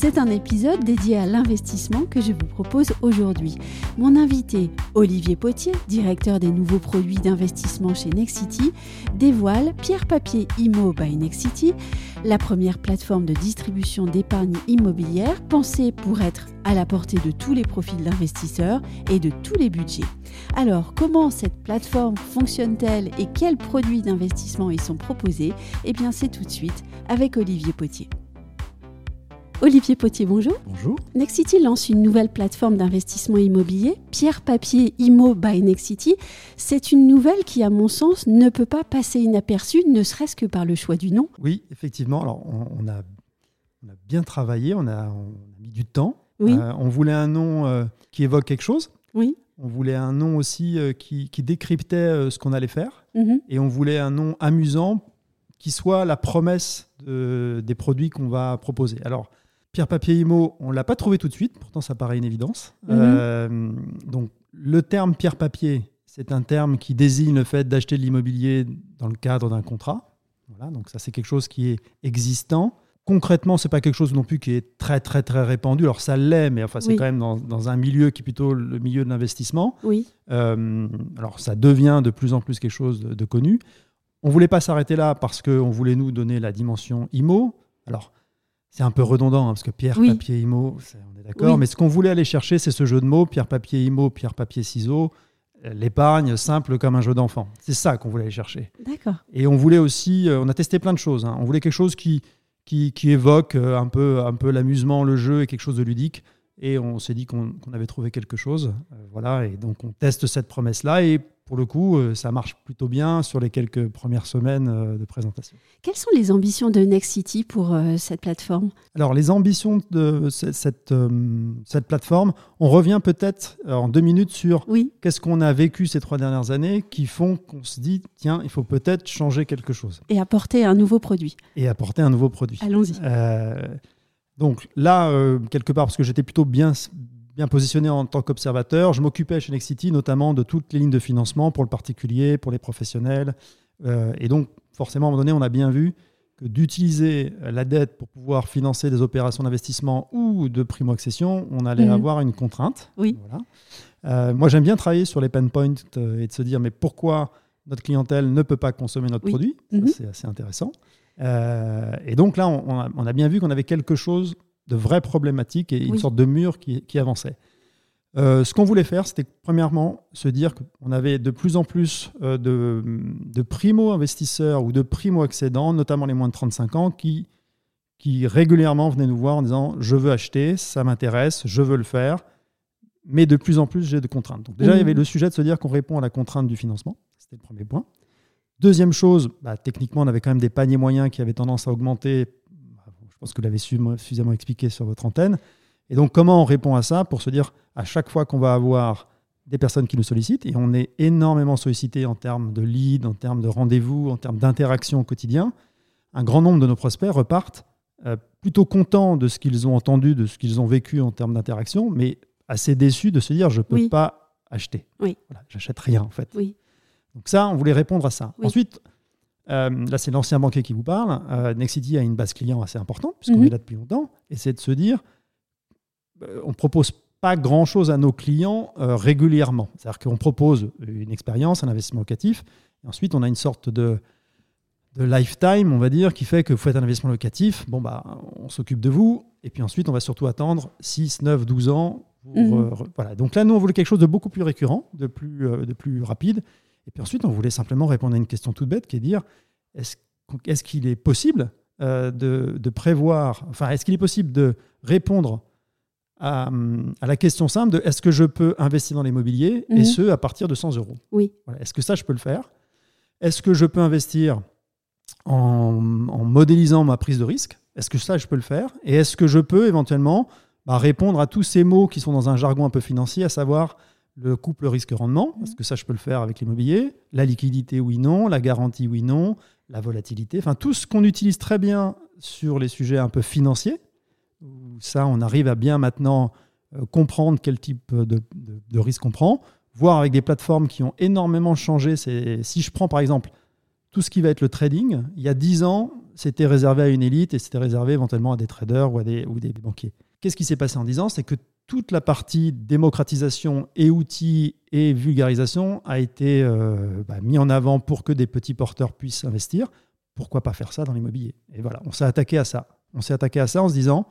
C'est un épisode dédié à l'investissement que je vous propose aujourd'hui. Mon invité, Olivier Potier, directeur des nouveaux produits d'investissement chez Nexity, dévoile Pierre Papier Immo by Nexity, la première plateforme de distribution d'épargne immobilière pensée pour être à la portée de tous les profils d'investisseurs et de tous les budgets. Alors, comment cette plateforme fonctionne-t-elle et quels produits d'investissement y sont proposés? Eh bien, c'est tout de suite avec Olivier Potier. Olivier Potier, bonjour. Bonjour. Nexity lance une nouvelle plateforme d'investissement immobilier, Pierre Papier Immo by Nexity. C'est une nouvelle qui, à mon sens, ne peut pas passer inaperçue, ne serait-ce que par le choix du nom. Oui, effectivement. Alors, on, a, on a, bien travaillé, on a, on a, mis du temps. Oui. Euh, on voulait un nom euh, qui évoque quelque chose. Oui. On voulait un nom aussi euh, qui, qui, décryptait ce qu'on allait faire. -hmm. Et on voulait un nom amusant qui soit la promesse de, des produits qu'on va proposer. Alors, Pierre Papier Imo, on ne l'a pas trouvé tout de suite, pourtant ça paraît une évidence. Mhm. Euh, donc le terme Pierre Papier, c'est un terme qui désigne le fait d'acheter de l'immobilier dans le cadre d'un contrat. Voilà, donc ça c'est quelque chose qui est existant. Concrètement, c'est pas quelque chose non plus qui est très très très répandu. Alors ça l'est, mais enfin c'est Oui. quand même dans, dans, un milieu qui est plutôt le milieu de l'investissement. Oui. Euh, alors ça devient de plus en plus quelque chose de, de connu. On voulait pas s'arrêter là parce qu'on voulait nous donner la dimension IMO. Alors c'est un peu redondant hein, parce que pierre, Oui. papier, IMO, on est d'accord. Oui. Mais ce qu'on voulait aller chercher, c'est ce jeu de mots pierre, papier, IMO, pierre, papier, ciseaux, l'épargne simple comme un jeu d'enfant. C'est ça qu'on voulait aller chercher. D'accord. Et on voulait aussi, euh, on a testé plein de choses. hein. On voulait quelque chose qui, qui, qui évoque euh, un peu, un peu l'amusement, le jeu et quelque chose de ludique. Et on s'est dit qu'on qu'on avait trouvé quelque chose. Euh, voilà. Et donc on teste cette promesse-là. Et pour le coup, euh, ça marche plutôt bien sur les quelques premières semaines euh, de présentation. Quelles sont les ambitions de Next City pour euh, cette plateforme? Alors, les ambitions de cette, cette, cette plateforme, on revient peut-être en deux minutes sur Oui. qu'est-ce qu'on a vécu ces trois dernières années qui font qu'on se dit, tiens, il faut peut-être changer quelque chose Et apporter un nouveau produit. et apporter un nouveau produit. Allons-y. Euh, donc là, euh, quelque part, parce que j'étais plutôt bien, bien positionné en tant qu'observateur, je m'occupais chez Nexity notamment de toutes les lignes de financement pour le particulier, pour les professionnels. Euh, et donc, forcément, à un moment donné, on a bien vu que d'utiliser la dette pour pouvoir financer des opérations d'investissement ou de primo-accession, on allait Mhm. avoir une contrainte. Oui. Voilà. Euh, moi, j'aime bien travailler sur les pain points euh, et de se dire, mais pourquoi notre clientèle ne peut pas consommer notre Oui. produit? Mhm. C'est assez intéressant. Euh, et donc là, on, on a, on a bien vu qu'on avait quelque chose de vrai problématique et une sorte de mur qui, qui avançait. Euh, ce qu'on voulait faire, c'était premièrement se dire qu'on avait de plus en plus euh, de, de primo-investisseurs ou de primo-accédants, notamment les moins de 35 ans, qui, qui régulièrement venaient nous voir en disant Je veux acheter, ça m'intéresse, je veux le faire, mais de plus en plus j'ai de contraintes. Donc, déjà, il y avait le sujet de se dire qu'on répond à la contrainte du financement. C'était le premier point. Deuxième chose, bah, techniquement, on avait quand même des paniers moyens qui avaient tendance à augmenter. Je pense que vous l'avez su- suffisamment expliqué sur votre antenne. Et donc, comment on répond à ça pour se dire, à chaque fois qu'on va avoir des personnes qui nous sollicitent, et on est énormément sollicité en termes de lead, en termes de rendez-vous, en termes d'interaction au quotidien, un grand nombre de nos prospects repartent euh, plutôt contents de ce qu'ils ont entendu, de ce qu'ils ont vécu en termes d'interaction, mais assez déçus de se dire, je ne peux Oui. pas acheter. Oui. Voilà, J'achète rien, en fait. Oui. Donc ça, on voulait répondre à ça. Oui. Ensuite, euh, là, c'est l'ancien banquier qui vous parle. Euh, Nexity a une base client assez importante, puisqu'on Mhm. est là depuis longtemps. Et c'est de se dire, euh, on ne propose pas grand-chose à nos clients euh, régulièrement. C'est-à-dire qu'on propose une expérience, un investissement locatif. Et ensuite, on a une sorte de, de lifetime, on va dire, qui fait que vous faites un investissement locatif. Bon, bah, on s'occupe de vous. Et puis ensuite, on va surtout attendre 6, 9, 12 ans. pour, Mhm. voilà. Donc là, nous, on voulait quelque chose de beaucoup plus récurrent, de plus, de plus rapide. Et puis ensuite, on voulait simplement répondre à une question toute bête qui est dire est-ce qu'il est possible euh, de, de prévoir, enfin, est-ce qu'il est possible de répondre à, à la question simple de est-ce que je peux investir dans l'immobilier Mhm. et ce à partir de 100 euros? Oui. Voilà. Est-ce que ça, je peux le faire? Est-ce que je peux investir en, en modélisant ma prise de risque? Est-ce que ça, je peux le faire? Et est-ce que je peux éventuellement bah, répondre à tous ces mots qui sont dans un jargon un peu financier, à savoir le couple risque-rendement, parce que ça, je peux le faire avec l'immobilier, la liquidité, oui, non, la garantie, oui, non, la volatilité, enfin tout ce qu'on utilise très bien sur les sujets un peu financiers, où ça, on arrive à bien maintenant euh, comprendre quel type de, de, risque on prend, voir avec des plateformes qui ont énormément changé. Si je prends par exemple tout ce qui va être le trading, il y a 10 ans, c'était réservé à une élite et c'était réservé éventuellement à des traders ou à des, ou des banquiers. Qu'est-ce qui s'est passé en 10 ans? C'est que toute la partie démocratisation et outils et vulgarisation a été euh, bah, mis en avant pour que des petits porteurs puissent investir. Pourquoi pas faire ça dans l'immobilier? Et voilà, on s'est attaqué à ça. On s'est attaqué à ça en se disant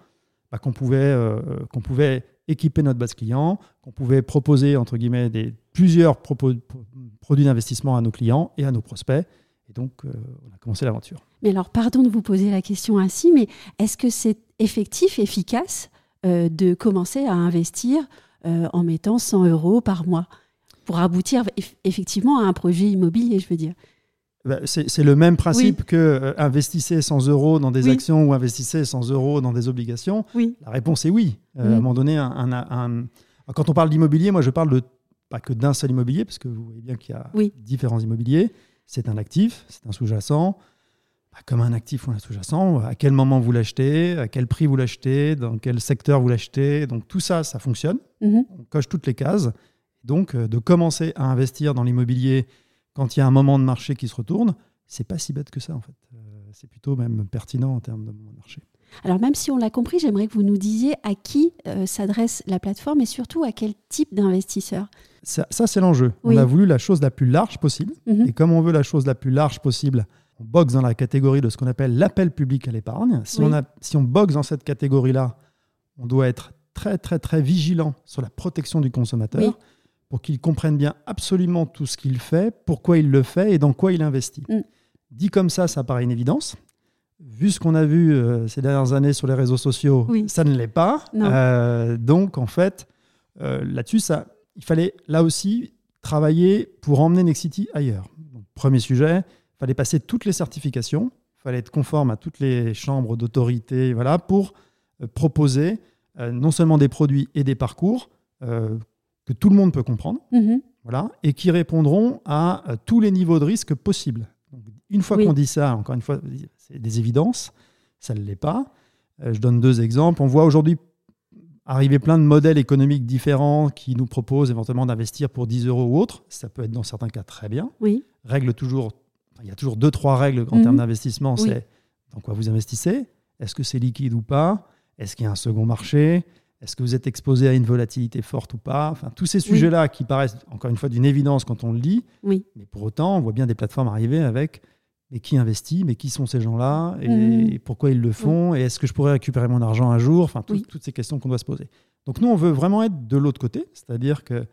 bah, qu'on pouvait, euh, qu'on pouvait équiper notre base client, qu'on pouvait proposer entre guillemets plusieurs produits d'investissement à nos clients et à nos prospects. Et donc, euh, on a commencé l'aventure. Mais alors, pardon de vous poser la question ainsi, mais est-ce que c'est effectif, efficace? Euh, de commencer à investir euh, en mettant 100 euros par mois pour aboutir effectivement à un projet immobilier, je veux dire. Bah, c'est le même principe que euh, investissez 100 euros dans des actions ou investissez 100 euros dans des obligations. Oui. La réponse est oui. À un moment donné, un, quand on parle d'immobilier, moi je parle de, pas que d'un seul immobilier, parce que vous voyez bien qu'il y a différents immobiliers. C'est un actif, c'est un sous-jacent, comme un actif ou un sous-jacent, à quel moment vous l'achetez, à quel prix vous l'achetez, dans quel secteur vous l'achetez. Donc tout ça, ça fonctionne. Mhm. On coche toutes les cases. Donc euh, de commencer à investir dans l'immobilier quand il y a un moment de marché qui se retourne, c'est pas si bête que ça en fait. Euh, c'est plutôt même pertinent en termes de moment de marché. Alors même si on l'a compris, j'aimerais que vous nous disiez à qui euh, s'adresse la plateforme et surtout à quel type d'investisseur. Ça, c'est l'enjeu. On a voulu la chose la plus large possible. Mhm. Et comme on veut la chose la plus large possible, on boxe dans la catégorie de ce qu'on appelle l'appel public à l'épargne. Si, on si on boxe dans cette catégorie-là, on doit être très, très, très vigilant sur la protection du consommateur pour qu'il comprenne bien absolument tout ce qu'il fait, pourquoi il le fait et dans quoi il investit. Mm. Dit comme ça, ça paraît une évidence. Vu ce qu'on a vu euh, ces dernières années sur les réseaux sociaux, ça ne l'est pas. Euh, donc, en fait, euh, là-dessus, ça, il fallait là aussi travailler pour emmener Nexity ailleurs. premier sujet, fallait passer toutes les certifications, il fallait être conforme à toutes les chambres d'autorité voilà, pour euh, proposer euh, non seulement des produits et des parcours euh, que tout le monde peut comprendre, mhm. voilà, et qui répondront à, tous les niveaux de risque possibles. une fois qu'on dit ça, encore une fois, c'est des évidences, ça ne l'est pas. je donne deux exemples. On voit aujourd'hui arriver plein de modèles économiques différents qui nous proposent éventuellement d'investir pour 10 euros ou autre. Ça peut être dans certains cas très bien. Oui. Règle toujours il y a toujours deux, trois règles en termes mhm. d'investissement. C'est dans quoi vous investissez Est-ce que c'est liquide ou pas? Est-ce qu'il y a un second marché? Est-ce que vous êtes exposé à une volatilité forte ou pas? Enfin, tous ces sujets-là qui paraissent, encore une fois, d'une évidence quand on le lit. Oui. Mais pour autant, on voit bien des plateformes arriver avec mais qui investit Mais qui sont ces gens-là? Et, mhm. pourquoi ils le font? Et est-ce que je pourrais récupérer mon argent un jour? Enfin, toutes ces questions qu'on doit se poser. Donc nous, on veut vraiment être de l'autre côté, c'est-à-dire que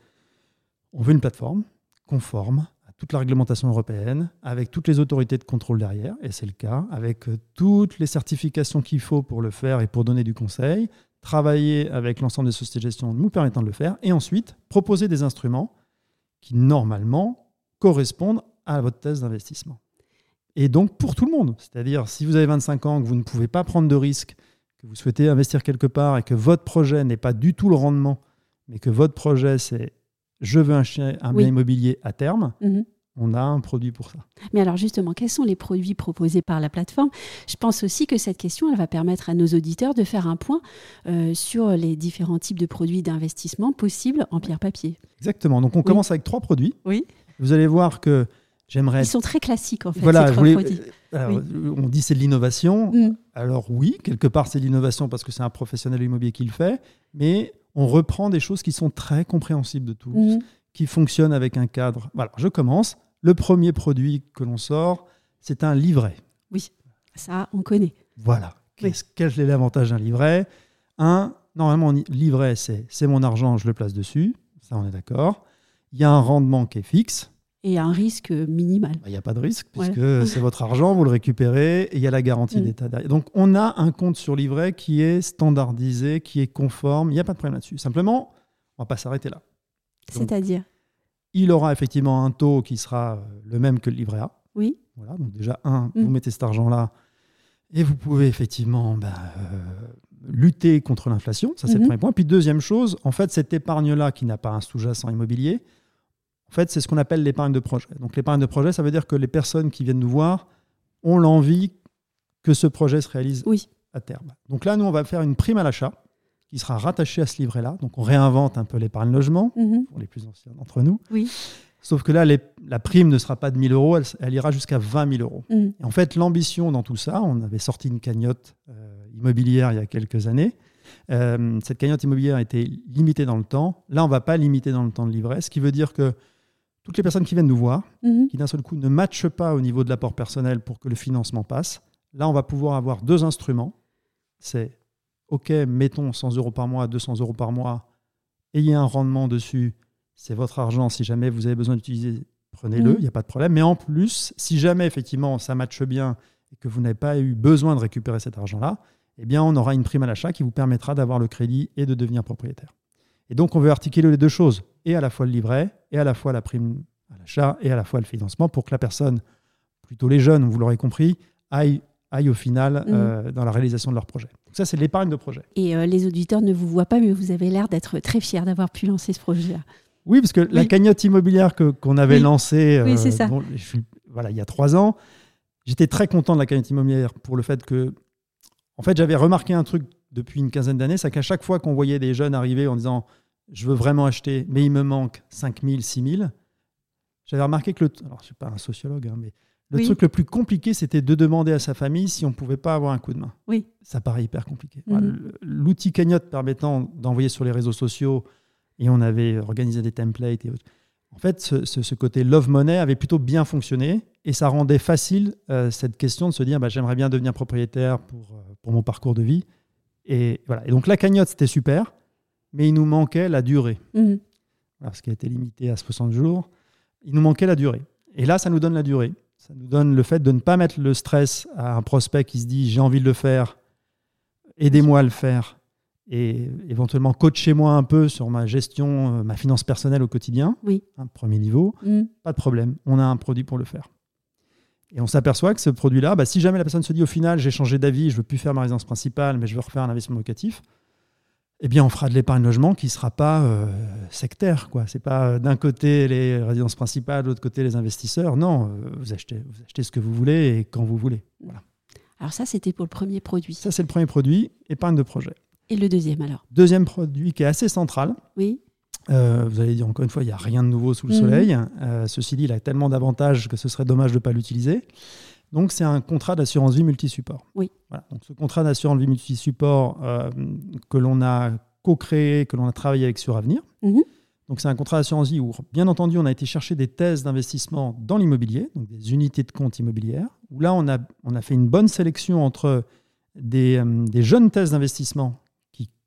on veut une plateforme conforme, toute la réglementation européenne, avec toutes les autorités de contrôle derrière, et c'est le cas, avec euh, toutes les certifications qu'il faut pour le faire et pour donner du conseil, travailler avec l'ensemble des sociétés de gestion nous permettant de le faire, et ensuite proposer des instruments qui normalement correspondent à votre thèse d'investissement. Et donc pour tout le monde, c'est-à-dire si vous avez 25 ans, que vous ne pouvez pas prendre de risques, que vous souhaitez investir quelque part et que votre projet n'est pas du tout le rendement, mais que votre projet c'est je veux un, un bien immobilier à terme, mhm. on a un produit pour ça. Mais alors justement, quels sont les produits proposés par la plateforme? Je pense aussi que cette question, elle va permettre à nos auditeurs de faire un point euh, sur les différents types de produits d'investissement possibles en pierre-papier. Exactement. Donc on commence avec trois produits. Oui. Vous allez voir que j'aimerais... Ils sont très classiques en fait, voilà, ces trois produits. Alors, On dit c'est de l'innovation. Mm. Alors oui, quelque part c'est de l'innovation parce que c'est un professionnel immobilier qui le fait, mais on reprend des choses qui sont très compréhensibles de tous, mhm. qui fonctionnent avec un cadre. Voilà, je commence. Le premier produit que l'on sort, c'est un livret. Oui, ça, on connaît. Voilà. Qu'est-ce, quel est l'avantage d'un livret? Un, normalement, livret, c'est, c'est mon argent, je le place dessus. Ça, on est d'accord. Il y a un rendement qui est fixe et un risque minimal. Bah, il n'y a pas de risque puisque c'est votre argent, vous le récupérez et il y a la garantie mm. d'État derrière. Donc on a un compte sur livret qui est standardisé, qui est conforme, il n'y a pas de problème là-dessus. Simplement, on ne va pas s'arrêter là. C'est-à-dire Il aura effectivement un taux qui sera euh, le même que le livret A. Oui. Voilà, donc déjà, un, vous mm. mettez cet argent-là et vous pouvez effectivement bah, euh, lutter contre l'inflation. Ça, c'est le Mhm. premier point. Puis, deuxième chose, en fait, cette épargne-là, qui n'a pas un sous-jacent immobilier, en fait, c'est ce qu'on appelle l'épargne de projet. Donc, l'épargne de projet, ça veut dire que les personnes qui viennent nous voir ont l'envie que ce projet se réalise Oui. à terme. Donc là, nous, on va faire une prime à l'achat qui sera rattachée à ce livret-là. Donc, on réinvente un peu l'épargne logement Mhm. pour les plus anciens d'entre nous. Oui. Sauf que là, les- la prime ne sera pas de 1000 euros, elle, elle ira jusqu'à 20 000 euros. Mhm. Et en fait, l'ambition dans tout ça, on avait sorti une cagnotte euh, immobilière il y a quelques années. Euh, cette cagnotte immobilière était limitée dans le temps. Là, on ne va pas limiter dans le temps de livret, ce qui veut dire que toutes les personnes qui viennent nous voir, Mhm. qui d'un seul coup ne matchent pas au niveau de l'apport personnel pour que le financement passe, là, on va pouvoir avoir deux instruments. C'est, OK, mettons 100 euros par mois, 200 euros par mois, ayez un rendement dessus, c'est votre argent, si jamais vous avez besoin d'utiliser, prenez-le, il Mhm. n'y a pas de problème. Mais en plus, si jamais effectivement ça matche bien et que vous n'avez pas eu besoin de récupérer cet argent-là, eh bien, on aura une prime à l'achat qui vous permettra d'avoir le crédit et de devenir propriétaire. Et donc, on veut articuler les deux choses, et à la fois le livret, et à la fois la prime à l'achat, et à la fois le financement, pour que la personne, plutôt les jeunes, vous l'aurez compris, aille, aille au final Mhm. euh, dans la réalisation de leur projet. Donc ça, c'est l'épargne de projet. Et euh, les auditeurs ne vous voient pas, mais vous avez l'air d'être très fiers d'avoir pu lancer ce projet-là. Oui, parce que la cagnotte immobilière que- qu'on avait Oui. lancée Oui, euh, c'est ça. bon, je suis- voilà, il y a trois ans, j'étais très content de la cagnotte immobilière pour le fait que, en fait, j'avais remarqué un truc depuis une quinzaine d'années, c'est qu'à chaque fois qu'on voyait des jeunes arriver en disant je veux vraiment acheter, mais il me manque 5 000, 6 000, j'avais remarqué que le. Alors, je ne suis pas un sociologue, hein, mais le Oui. truc le plus compliqué, c'était de demander à sa famille si on ne pouvait pas avoir un coup de main. Oui. Ça paraît hyper compliqué. Mhm. L'outil cagnotte permettant d'envoyer sur les réseaux sociaux, et on avait organisé des templates et autres. En fait, ce, ce- ce côté love money avait plutôt bien fonctionné et ça rendait facile euh, cette question de se dire bah, j'aimerais bien devenir propriétaire pour, euh, pour mon parcours de vie. Et, voilà. et donc la cagnotte, c'était super, mais il nous manquait la durée. Mhm. Voilà, ce qui a été limité à 60 jours. Il nous manquait la durée. Et là, ça nous donne la durée. Ça nous donne le fait de ne pas mettre le stress à un prospect qui se dit j'ai envie de le faire, aidez-moi à le faire, et éventuellement coachez-moi un peu sur ma gestion, euh, ma finance personnelle au quotidien. Oui. Un premier niveau, Mhm. pas de problème, on a un produit pour le faire. Et on s'aperçoit que ce produit-là, bah, si jamais la personne se dit au final j'ai changé d'avis, je veux plus faire ma résidence principale, mais je veux refaire un investissement locatif, eh bien on fera de l'épargne logement qui ne sera pas euh, sectaire. quoi. C'est pas euh, d'un côté les résidences principales, de l'autre côté les investisseurs. Non, euh, vous achetez, vous achetez ce que vous voulez et quand vous voulez. Voilà. Alors ça, c'était pour le premier produit. Ça c'est le premier produit, épargne de projet. Et le deuxième alors? Deuxième produit qui est assez central, Oui. Euh, vous allez dire encore une fois, il n'y a rien de nouveau sous le Mhm. soleil. Euh, ceci dit, il a tellement d'avantages que ce serait dommage de ne pas l'utiliser. Donc, c'est un contrat d'assurance vie multi-support. Oui. Voilà. Donc, ce contrat d'assurance vie multi-support euh, que l'on a co-créé, que l'on a travaillé avec Suravenir. Mhm. Donc, c'est un contrat d'assurance vie où, bien entendu, on a été chercher des thèses d'investissement dans l'immobilier, donc des unités de compte immobilières, où là, on a, on a fait une bonne sélection entre des, euh, des jeunes thèses d'investissement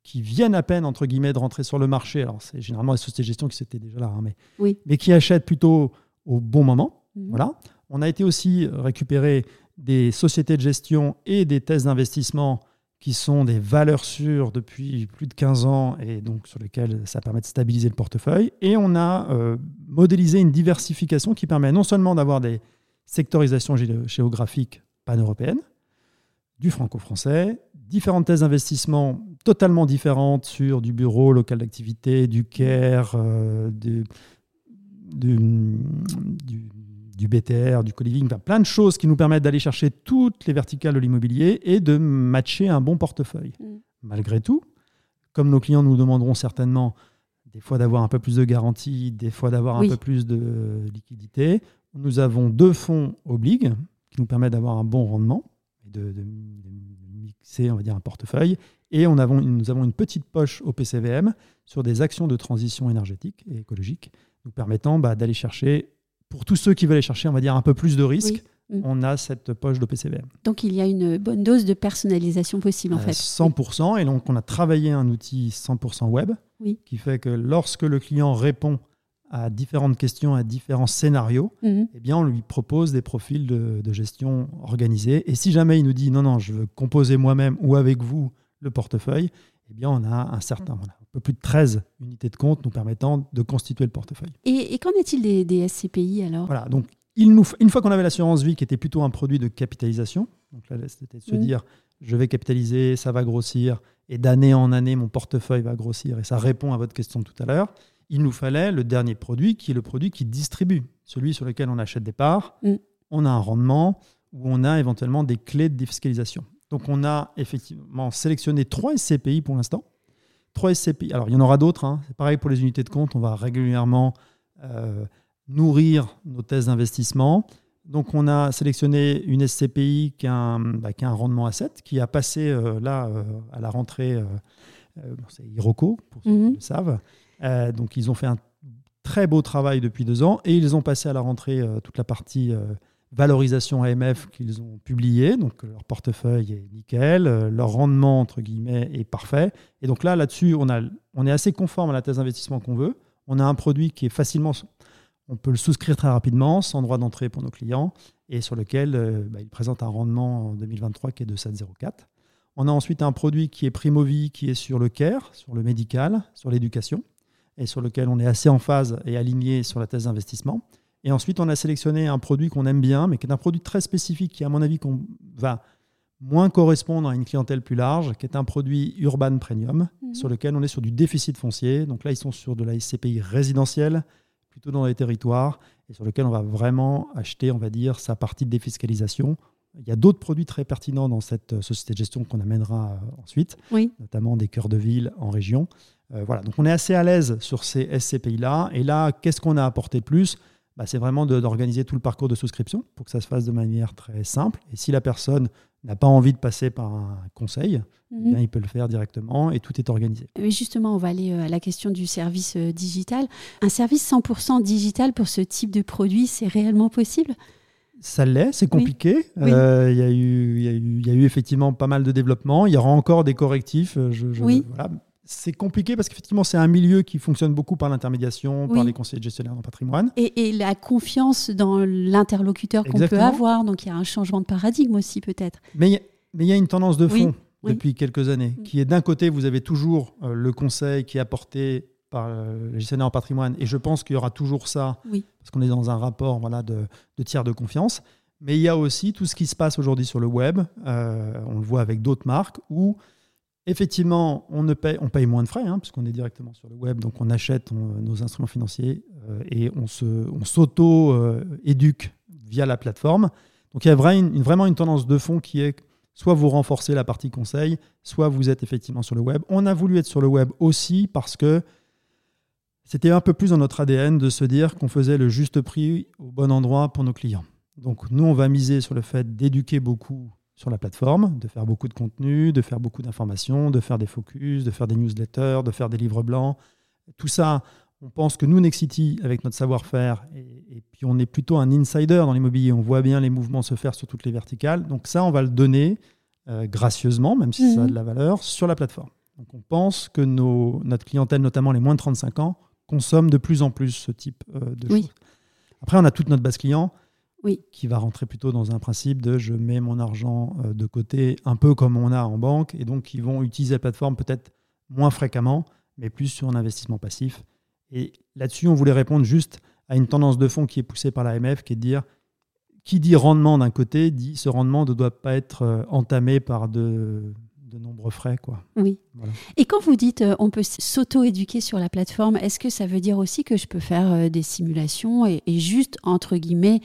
qui, viennent à peine, entre guillemets, de rentrer sur le marché. Alors, c'est généralement les sociétés de gestion qui étaient déjà là, hein, mais, Oui. mais qui achètent plutôt au bon moment. Mhm. Voilà. On a été aussi récupérer des sociétés de gestion et des thèses d'investissement qui sont des valeurs sûres depuis plus de 15 ans et donc sur lesquelles ça permet de stabiliser le portefeuille. Et on a euh, modélisé une diversification qui permet non seulement d'avoir des sectorisations gé- géographiques pan-européennes, du franco-français, différentes thèses d'investissement totalement différentes sur du bureau, local d'activité, du CARE, euh, du, du, du- du BTR, du co-living, enfin, plein de choses qui nous permettent d'aller chercher toutes les verticales de l'immobilier et de matcher un bon portefeuille. Mm. Malgré tout, comme nos clients nous demanderont certainement des fois d'avoir un peu plus de garantie, des fois d'avoir Oui. un peu plus de liquidité, nous avons deux fonds obligues qui nous permettent d'avoir un bon rendement et de, de- de mixer, on va dire, un portefeuille. Et on avons, nous avons une petite poche au PCVM sur des actions de transition énergétique et écologique, nous permettant bah, d'aller chercher, pour tous ceux qui veulent aller chercher, on va dire, un peu plus de risques, Oui. Mm. on a cette poche de PCVM. Donc il y a une bonne dose de personnalisation possible en À fait. 100%. Et donc, on a travaillé un outil 100% web Oui. qui fait que lorsque le client répond à différentes questions, à différents scénarios, Mhm. eh bien, on lui propose des profils de, de gestion organisés. Et si jamais il nous dit non, non, je veux composer moi-même ou avec vous le portefeuille, eh bien, on a un certain, voilà, un peu plus de 13 unités de compte nous permettant de constituer le portefeuille. Et, et qu'en est-il des, des SCPI alors? Voilà, donc il nous, une fois qu'on avait l'assurance vie qui était plutôt un produit de capitalisation, donc là c'était de se Mhm. dire je vais capitaliser, ça va grossir, et d'année en année, mon portefeuille va grossir, et ça répond à votre question de tout à l'heure, il nous fallait le dernier produit qui est le produit qui distribue, celui sur lequel on achète des parts, Mm. on a un rendement, où on a éventuellement des clés de défiscalisation. Donc on a effectivement sélectionné trois SCPI pour l'instant. Trois SCPI. Alors il y en aura d'autres. hein. C'est pareil pour les unités de compte. On va régulièrement euh, nourrir nos thèses d'investissement. Donc on a sélectionné une SCPI qui a un, bah, qui a un rendement à 7, qui a passé euh, là euh, à la rentrée, bon, c'est Hiroko, pour ceux qui le savent. Euh, donc ils ont fait un très beau travail depuis deux ans et ils ont passé à la rentrée euh, toute la partie euh, valorisation AMF qu'ils ont publiée. Donc leur portefeuille est nickel, leur rendement entre guillemets est parfait. Et donc là, là-dessus, on, on est assez conforme à la thèse d'investissement qu'on veut. On a un produit qui est facilement, on peut le souscrire très rapidement, sans droit d'entrée pour nos clients, et sur lequel bah, il présente un rendement en 2023 qui est de 7,04. On a ensuite un produit qui est Primovie, qui est sur le care, sur le médical, sur l'éducation, et sur lequel on est assez en phase et aligné sur la thèse d'investissement. Et ensuite, on a sélectionné un produit qu'on aime bien, mais qui est un produit très spécifique, qui, à mon avis, qu'on va moins correspondre à une clientèle plus large, qui est un produit Urban Premium, Mhm. sur lequel on est sur du déficit foncier. Donc là, ils sont sur de la SCPI résidentielle, plutôt dans les territoires, et sur lequel on va vraiment acheter, on va dire, sa partie de défiscalisation. Il y a d'autres produits très pertinents dans cette euh, société de gestion qu'on amènera euh, ensuite, Oui. notamment des cœurs de ville en région. Euh, voilà, donc on est assez à l'aise sur ces SCPI-là. Et là, qu'est-ce qu'on a apporté de plus? Bah, C'est vraiment d'organiser tout le parcours de souscription pour que ça se fasse de manière très simple. Et si la personne n'a pas envie de passer par un conseil, eh Mhm. bien, il peut le faire directement et tout est organisé. Mais justement, on va aller euh, à la question du service euh, digital. Un service 100% digital pour ce type de produit, c'est réellement possible? Ça l'est, c'est compliqué. Oui. Euh, Il y, a eu- il y, a eu- il y a eu effectivement pas mal de développement. Il y aura encore des correctifs. je- je- Oui. voilà. C'est compliqué parce qu'effectivement, c'est un milieu qui fonctionne beaucoup par l'intermédiation, par les conseillers gestionnaires en patrimoine. et, et la confiance dans l'interlocuteur qu'on peut avoir. Donc il y a un changement de paradigme aussi peut-être. Mais il y a- une tendance de fond oui. depuis quelques années, Mm. qui est d'un côté, vous avez toujours euh, le conseil qui est apporté par euh, le gestionnaire en patrimoine, et je pense qu'il y aura toujours ça, parce qu'on est dans un rapport voilà, de, de tiers de confiance. Mais il y a aussi tout ce qui se passe aujourd'hui sur le web, euh, on le voit avec d'autres marques, où effectivement, on, ne paye, on paye moins de frais, hein, puisqu'on est directement sur le web, donc on achète nos instruments financiers euh, et on s'auto-éduque via la plateforme. Donc il y a une- vraiment une tendance de fond qui est soit vous renforcez la partie conseil, soit vous êtes effectivement sur le web. On a voulu être sur le web aussi parce que c'était un peu plus dans notre ADN de se dire qu'on faisait le juste prix au bon endroit pour nos clients. Donc nous, on va miser sur le fait d'éduquer beaucoup sur la plateforme, de faire beaucoup de contenu, de faire beaucoup d'informations, de faire des focus, de faire des newsletters, de faire des livres blancs. Tout ça, on pense que nous, Nexity, avec notre savoir-faire, et, et puis on est plutôt un insider dans l'immobilier, on voit bien les mouvements se faire sur toutes les verticales. Donc ça, on va le donner euh, gracieusement, même si ça a Mhm. de la valeur, sur la plateforme. Donc on pense que nos, notre clientèle, notamment les moins de 35 ans, consomme de plus en plus ce type euh, de Oui. choses. Après, on a toute notre base client Oui. qui va rentrer plutôt dans un principe de je mets mon argent euh, de côté, un peu comme on a en banque, et donc ils vont utiliser la plateforme peut-être moins fréquemment, mais plus sur un investissement passif. Et là-dessus, on voulait répondre juste à une tendance de fond qui est poussée par l'AMF, qui est de dire qui dit rendement d'un côté, dit ce rendement ne doit pas être euh, entamé par de, de nombreux frais. Quoi. Oui. Voilà. Et quand vous dites euh, on peut s'auto-éduquer sur la plateforme, est-ce que ça veut dire aussi que je peux faire euh, des simulations et, et juste, entre guillemets,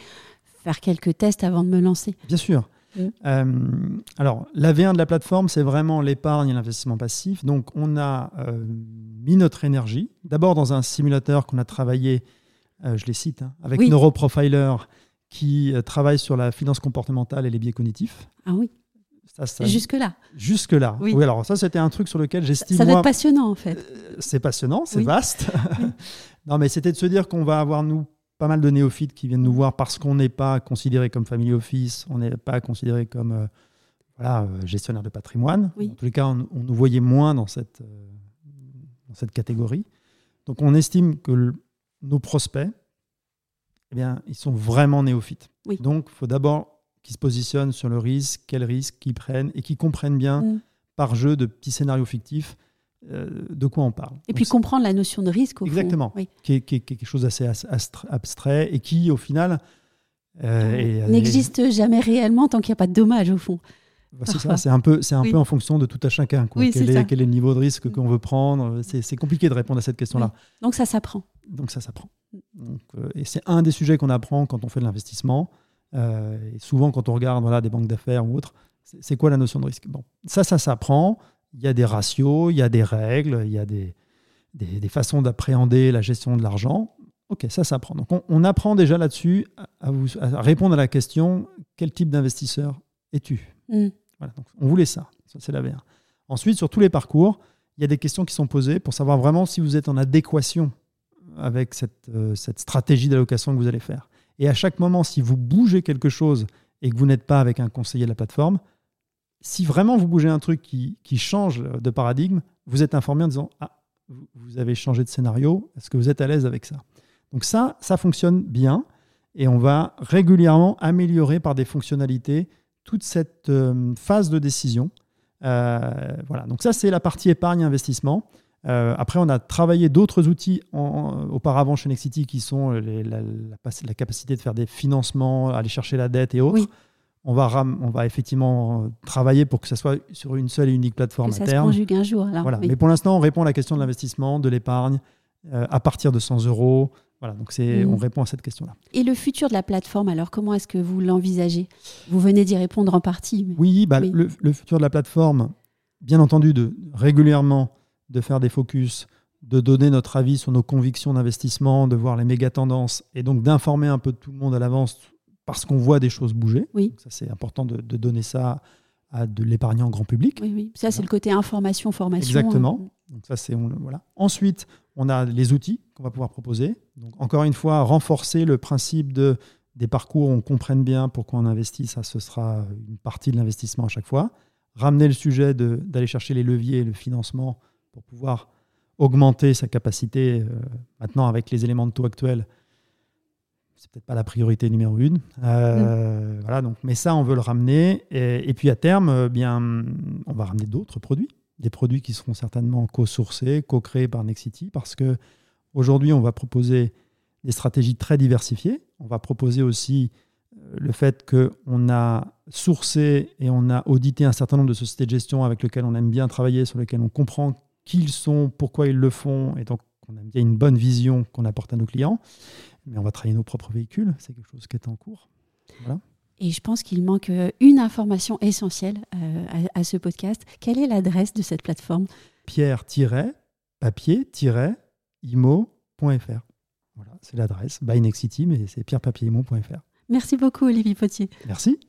faire quelques tests avant de me lancer Bien sûr. Mm. Euh, alors, la V1 de la plateforme, c'est vraiment l'épargne et l'investissement passif. Donc, on a euh, mis notre énergie, d'abord dans un simulateur qu'on a travaillé, euh, je les cite, hein, avec Oui. Neuroprofiler, qui euh, travaille sur la finance comportementale et les biais cognitifs. Ah oui, Ça, ça- jusque-là. Jusque-là. Oui. Oui. alors ça, c'était un truc sur lequel j'estime. Ça doit moi, être passionnant en fait. c'est passionnant, c'est Oui. vaste. non, mais c'était de se dire qu'on va avoir, nous, pas mal de néophytes qui viennent nous voir parce qu'on n'est pas considéré comme family office, on n'est pas considéré comme euh, voilà, euh, gestionnaire de patrimoine. Oui. En tous les cas, on, on nous voyait moins dans cette, euh, dans cette catégorie. Donc, on estime que le- nos prospects, eh bien, ils sont vraiment néophytes. Oui. Donc, il faut d'abord qu'ils se positionnent sur le risque, quel risque qu'ils prennent et qu'ils comprennent bien Mm. par jeu de petits scénarios fictifs euh, de quoi on parle. Et Donc, puis comprendre la notion de risque au fond. Exactement. Oui. qui est, qui quelque chose d'assez abstrait et qui, au final, euh, est- N'existe jamais réellement tant qu'il n'y a pas de dommage au fond. Bah, c'est ça, c'est un peu, c'est un Oui. peu en fonction de tout à chacun. quoi. Oui, quel, est, ça. quel est le niveau de risque qu'on veut prendre C'est compliqué de répondre à cette question-là. Donc ça s'apprend. Donc ça s'apprend. Euh, et c'est un des sujets qu'on apprend quand on fait de l'investissement. Euh, et souvent, quand on regarde voilà, des banques d'affaires ou autres, c'est c'est quoi la notion de risque? Bon, ça, ça s'apprend. Il y a des ratios, il y a des règles, il y a des, des, des façons d'appréhender la gestion de l'argent. Ok, ça s'apprend. Donc on, on apprend déjà là-dessus à, à répondre à la question quel type d'investisseur es-tu? Mm. voilà, donc on voulait ça. Ça, c'est la V1. Ensuite, sur tous les parcours, il y a des questions qui sont posées pour savoir vraiment si vous êtes en adéquation avec cette, euh, cette stratégie d'allocation que vous allez faire. Et à chaque moment, si vous bougez quelque chose et que vous n'êtes pas avec un conseiller de la plateforme, si vraiment vous bougez un truc qui, qui change de paradigme, vous êtes informé en disant Ah, vous- avez changé de scénario, est-ce que vous êtes à l'aise avec ça? Donc ça, ça fonctionne bien et on va régulièrement améliorer par des fonctionnalités toute cette euh, phase de décision. Euh, voilà, donc ça c'est la partie épargne investissement. Euh, après, on a travaillé d'autres outils auparavant chez Nexity qui sont la, capacité de faire des financements, aller chercher la dette et autres. On, va ram- on va effectivement euh, travailler pour que ça soit sur une seule et unique plateforme Que à ça se terme. conjugue un jour. Alors, Voilà. oui. Mais pour l'instant, on répond à la question de l'investissement, de l'épargne, euh, à partir de 100 euros. Voilà, donc c'est, Mhm. on répond à cette question-là. Et le futur de la plateforme, alors comment est-ce que vous l'envisagez? Vous venez d'y répondre en partie. mais- Oui, bah, Oui. Le, le futur de la plateforme, bien entendu, de régulièrement de faire des focus, de donner notre avis sur nos convictions d'investissement, de voir les méga tendances et donc d'informer un peu tout le monde à l'avance parce qu'on voit des choses bouger. Oui. Donc ça, c'est important de, de donner ça à de l'épargnant grand public. Oui, oui. Ça, c'est le côté information, formation. Exactement. Donc ça, c'est on- voilà. Ensuite, on a les outils qu'on va pouvoir proposer. Donc encore une fois, renforcer le principe de des parcours, on comprenne bien pourquoi on investit. Ça, ce sera une partie de l'investissement à chaque fois. Ramener le sujet d'aller chercher les leviers et le financement pour pouvoir augmenter sa capacité. euh, maintenant, avec les éléments de taux actuels, c'est peut-être pas la priorité numéro une. Euh, Voilà. Donc, mais ça, on veut le ramener. Et, et puis à terme, euh, bien, on va ramener d'autres produits des produits qui seront certainement co-sourcés, co-créés par Nexity, parce que aujourd'hui, on va proposer des stratégies très diversifiées. On va proposer aussi euh, le fait qu'on a sourcé et on a audité un certain nombre de sociétés de gestion avec lesquelles on aime bien travailler, sur lesquelles on comprend qui ils sont, pourquoi ils le font, et donc on a bien une bonne vision qu'on apporte à nos clients. Mais on va travailler nos propres véhicules, c'est quelque chose qui est en cours. Et je pense qu'il manque euh, une information essentielle euh, à, à ce podcast. Quelle est l'adresse de cette plateforme? Pierre-papier-imo.fr. Voilà, c'est l'adresse, by Nexity, mais c'est pierre-papier-imo.fr. Merci beaucoup, Olivier Potier. Merci.